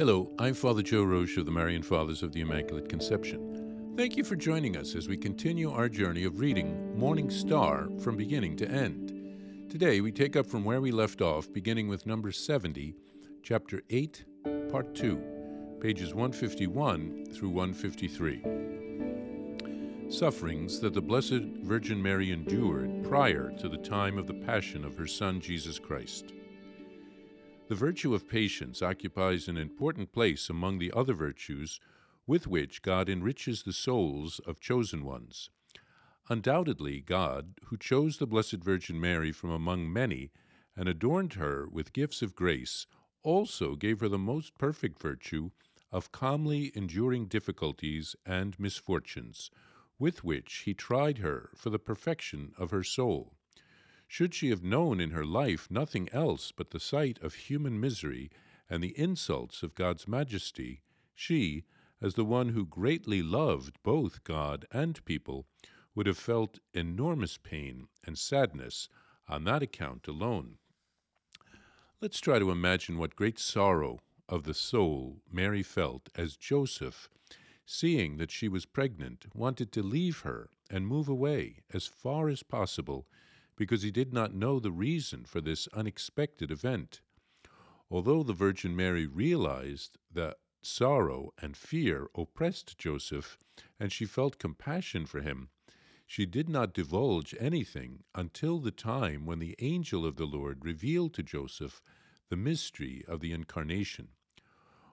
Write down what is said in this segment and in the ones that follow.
Hello, I'm Father Joe Roesch of the Marian Fathers of the Immaculate Conception. Thank you for joining us as we continue our journey of reading Morning Star from beginning to end. Today we take up from where we left off, beginning with number 70, chapter 8, part 2, pages 151 through 153. Sufferings that the Blessed Virgin Mary endured prior to the time of the Passion of her Son Jesus Christ. The virtue of patience occupies an important place among the other virtues with which God enriches the souls of chosen ones. Undoubtedly, God, who chose the Blessed Virgin Mary from among many and adorned her with gifts of grace, also gave her the most perfect virtue of calmly enduring difficulties and misfortunes, with which he tried her for the perfection of her soul. Should she have known in her life nothing else but the sight of human misery and the insults of God's majesty, she, as the one who greatly loved both God and people, would have felt enormous pain and sadness on that account alone. Let's try to imagine what great sorrow of the soul Mary felt as Joseph, seeing that she was pregnant, wanted to leave her and move away as far as possible because he did not know the reason for this unexpected event. Although the Virgin Mary realized that sorrow and fear oppressed Joseph, and she felt compassion for him, she did not divulge anything until the time when the angel of the Lord revealed to Joseph the mystery of the Incarnation.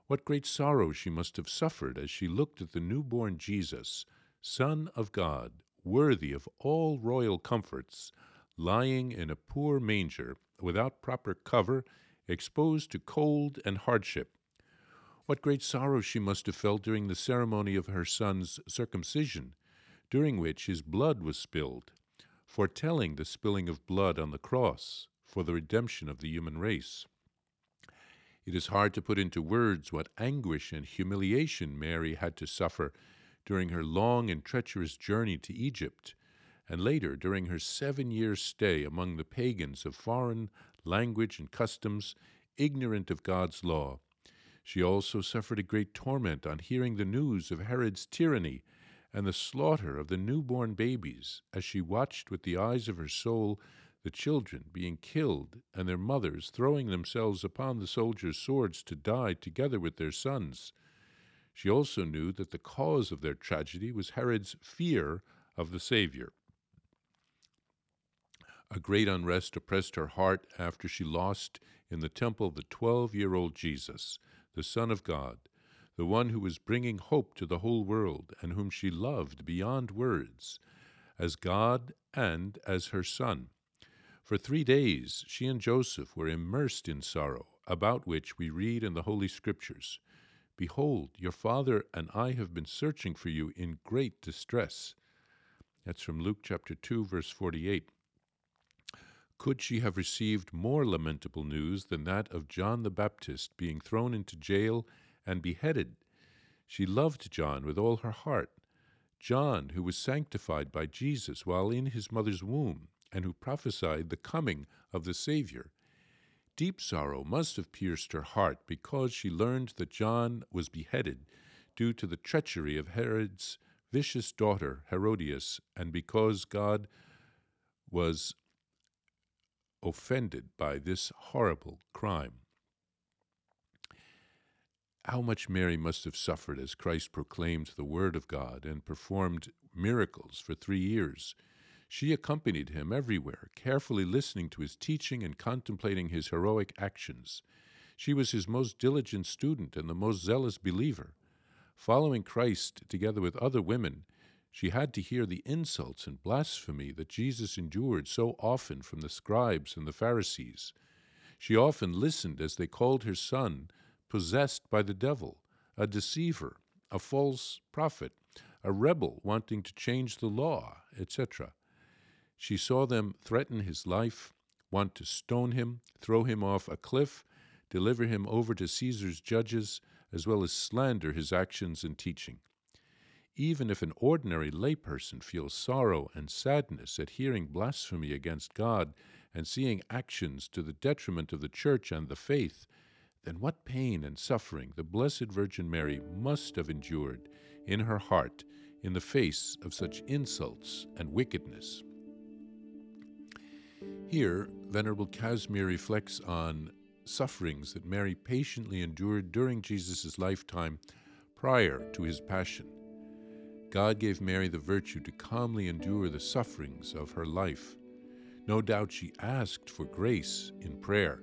What great sorrow she must have suffered as she looked at the newborn Jesus, Son of God, worthy of all royal comforts, lying in a poor manger without proper cover, exposed to cold and hardship. What great sorrow she must have felt during the ceremony of her son's circumcision, during which his blood was spilled, foretelling the spilling of blood on the cross for the redemption of the human race. It is hard to put into words what anguish and humiliation Mary had to suffer during her long and treacherous journey to Egypt and later during her seven years' stay among the pagans of foreign language and customs, ignorant of God's law. She also suffered a great torment on hearing the news of Herod's tyranny and the slaughter of the newborn babies, as she watched with the eyes of her soul the children being killed and their mothers throwing themselves upon the soldiers' swords to die together with their sons. She also knew that the cause of their tragedy was Herod's fear of the Savior. A great unrest oppressed her heart after she lost in the temple the twelve year old Jesus, the Son of God, the one who was bringing hope to the whole world and whom she loved beyond words, as God and as her Son. For three days she and Joseph were immersed in sorrow, about which we read in the Holy Scriptures Behold, your father and I have been searching for you in great distress. That's from Luke chapter 2, verse 48. Could she have received more lamentable news than that of John the Baptist being thrown into jail and beheaded? She loved John with all her heart. John, who was sanctified by Jesus while in his mother's womb, and who prophesied the coming of the Savior. Deep sorrow must have pierced her heart because she learned that John was beheaded due to the treachery of Herod's vicious daughter, Herodias, and because God was offended by this horrible crime. How much Mary must have suffered as Christ proclaimed the Word of God and performed miracles for three years. She accompanied him everywhere, carefully listening to his teaching and contemplating his heroic actions. She was his most diligent student and the most zealous believer. Following Christ together with other women, she had to hear the insults and blasphemy that Jesus endured so often from the scribes and the Pharisees. She often listened as they called her son possessed by the devil, a deceiver, a false prophet, a rebel wanting to change the law, etc. She saw them threaten his life, want to stone him, throw him off a cliff, deliver him over to Caesar's judges, as well as slander his actions and teaching. Even if an ordinary layperson feels sorrow and sadness at hearing blasphemy against God and seeing actions to the detriment of the Church and the faith, then what pain and suffering the Blessed Virgin Mary must have endured in her heart in the face of such insults and wickedness. Here, Venerable Casimir reflects on sufferings that Mary patiently endured during Jesus' lifetime prior to his passion. God gave Mary the virtue to calmly endure the sufferings of her life. No doubt she asked for grace in prayer.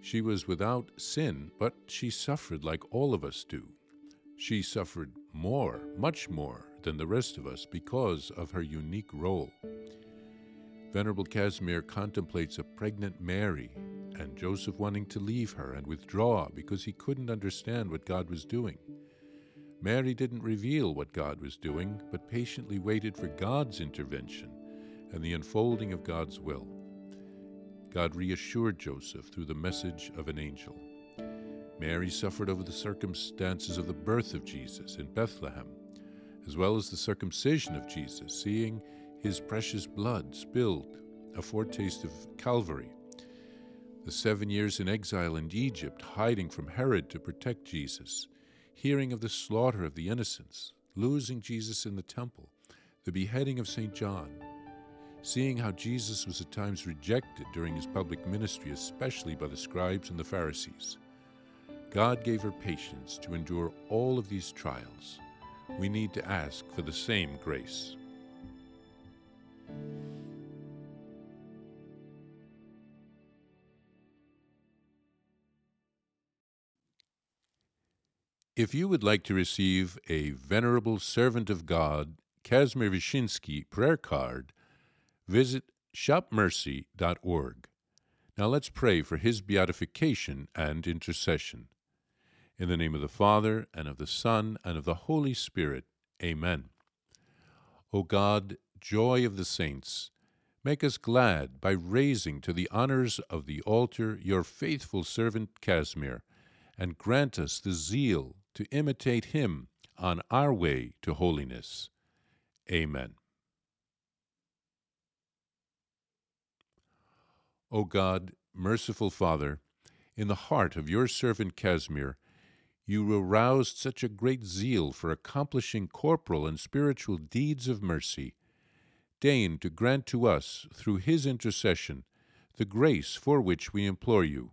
She was without sin, but she suffered like all of us do. She suffered more, much more, than the rest of us because of her unique role. Venerable Casimir contemplates a pregnant Mary and Joseph wanting to leave her and withdraw because he couldn't understand what God was doing. Mary didn't reveal what God was doing, but patiently waited for God's intervention and the unfolding of God's will. God reassured Joseph through the message of an angel. Mary suffered over the circumstances of the birth of Jesus in Bethlehem, as well as the circumcision of Jesus, seeing his precious blood spilled, a foretaste of Calvary. The seven years in exile in Egypt, hiding from Herod to protect Jesus, hearing of the slaughter of the innocents, losing Jesus in the temple, the beheading of St. John, seeing how Jesus was at times rejected during his public ministry, especially by the scribes and the Pharisees. God gave her patience to endure all of these trials. We need to ask for the same grace. If you would like to receive a Venerable Servant of God, Casimir Wyszyński prayer card, visit shopmercy.org. Now let's pray for his beatification and intercession. In the name of the Father, and of the Son, and of the Holy Spirit. Amen. O God, joy of the saints, make us glad by raising to the honors of the altar your faithful servant Casimir, and grant us the zeal to imitate him on our way to holiness. Amen. O God, merciful Father, in the heart of your servant Casimir, you aroused such a great zeal for accomplishing corporal and spiritual deeds of mercy. Deign to grant to us, through his intercession, the grace for which we implore you.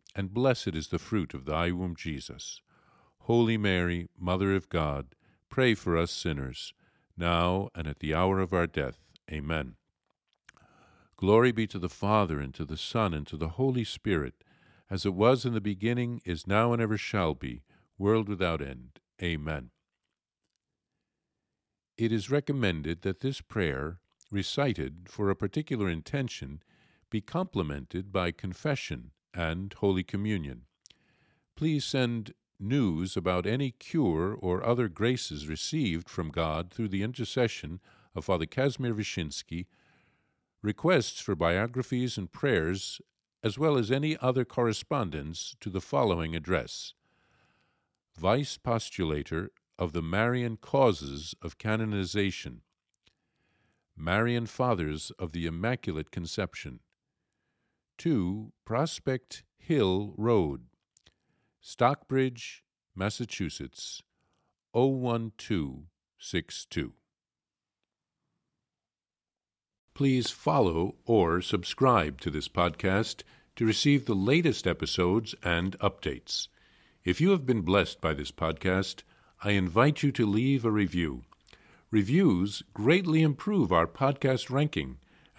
and blessed is the fruit of thy womb, Jesus. Holy Mary, Mother of God, pray for us sinners, now and at the hour of our death. Amen. Glory be to the Father, and to the Son, and to the Holy Spirit, as it was in the beginning, is now, and ever shall be, world without end. Amen. It is recommended that this prayer, recited for a particular intention, be complemented by confession and Holy Communion. Please send news about any cure or other graces received from God through the intercession of Father Casimir Wyszyński, requests for biographies and prayers, as well as any other correspondence to the following address. Vice Postulator of the Marian Causes of Canonization, Marian Fathers of the Immaculate Conception, 2 Prospect Hill Road, Stockbridge, Massachusetts 01262. Please follow or subscribe to this podcast to receive the latest episodes and updates. If you have been blessed by this podcast, I invite you to leave a review. Reviews greatly improve our podcast ranking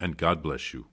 and God bless you.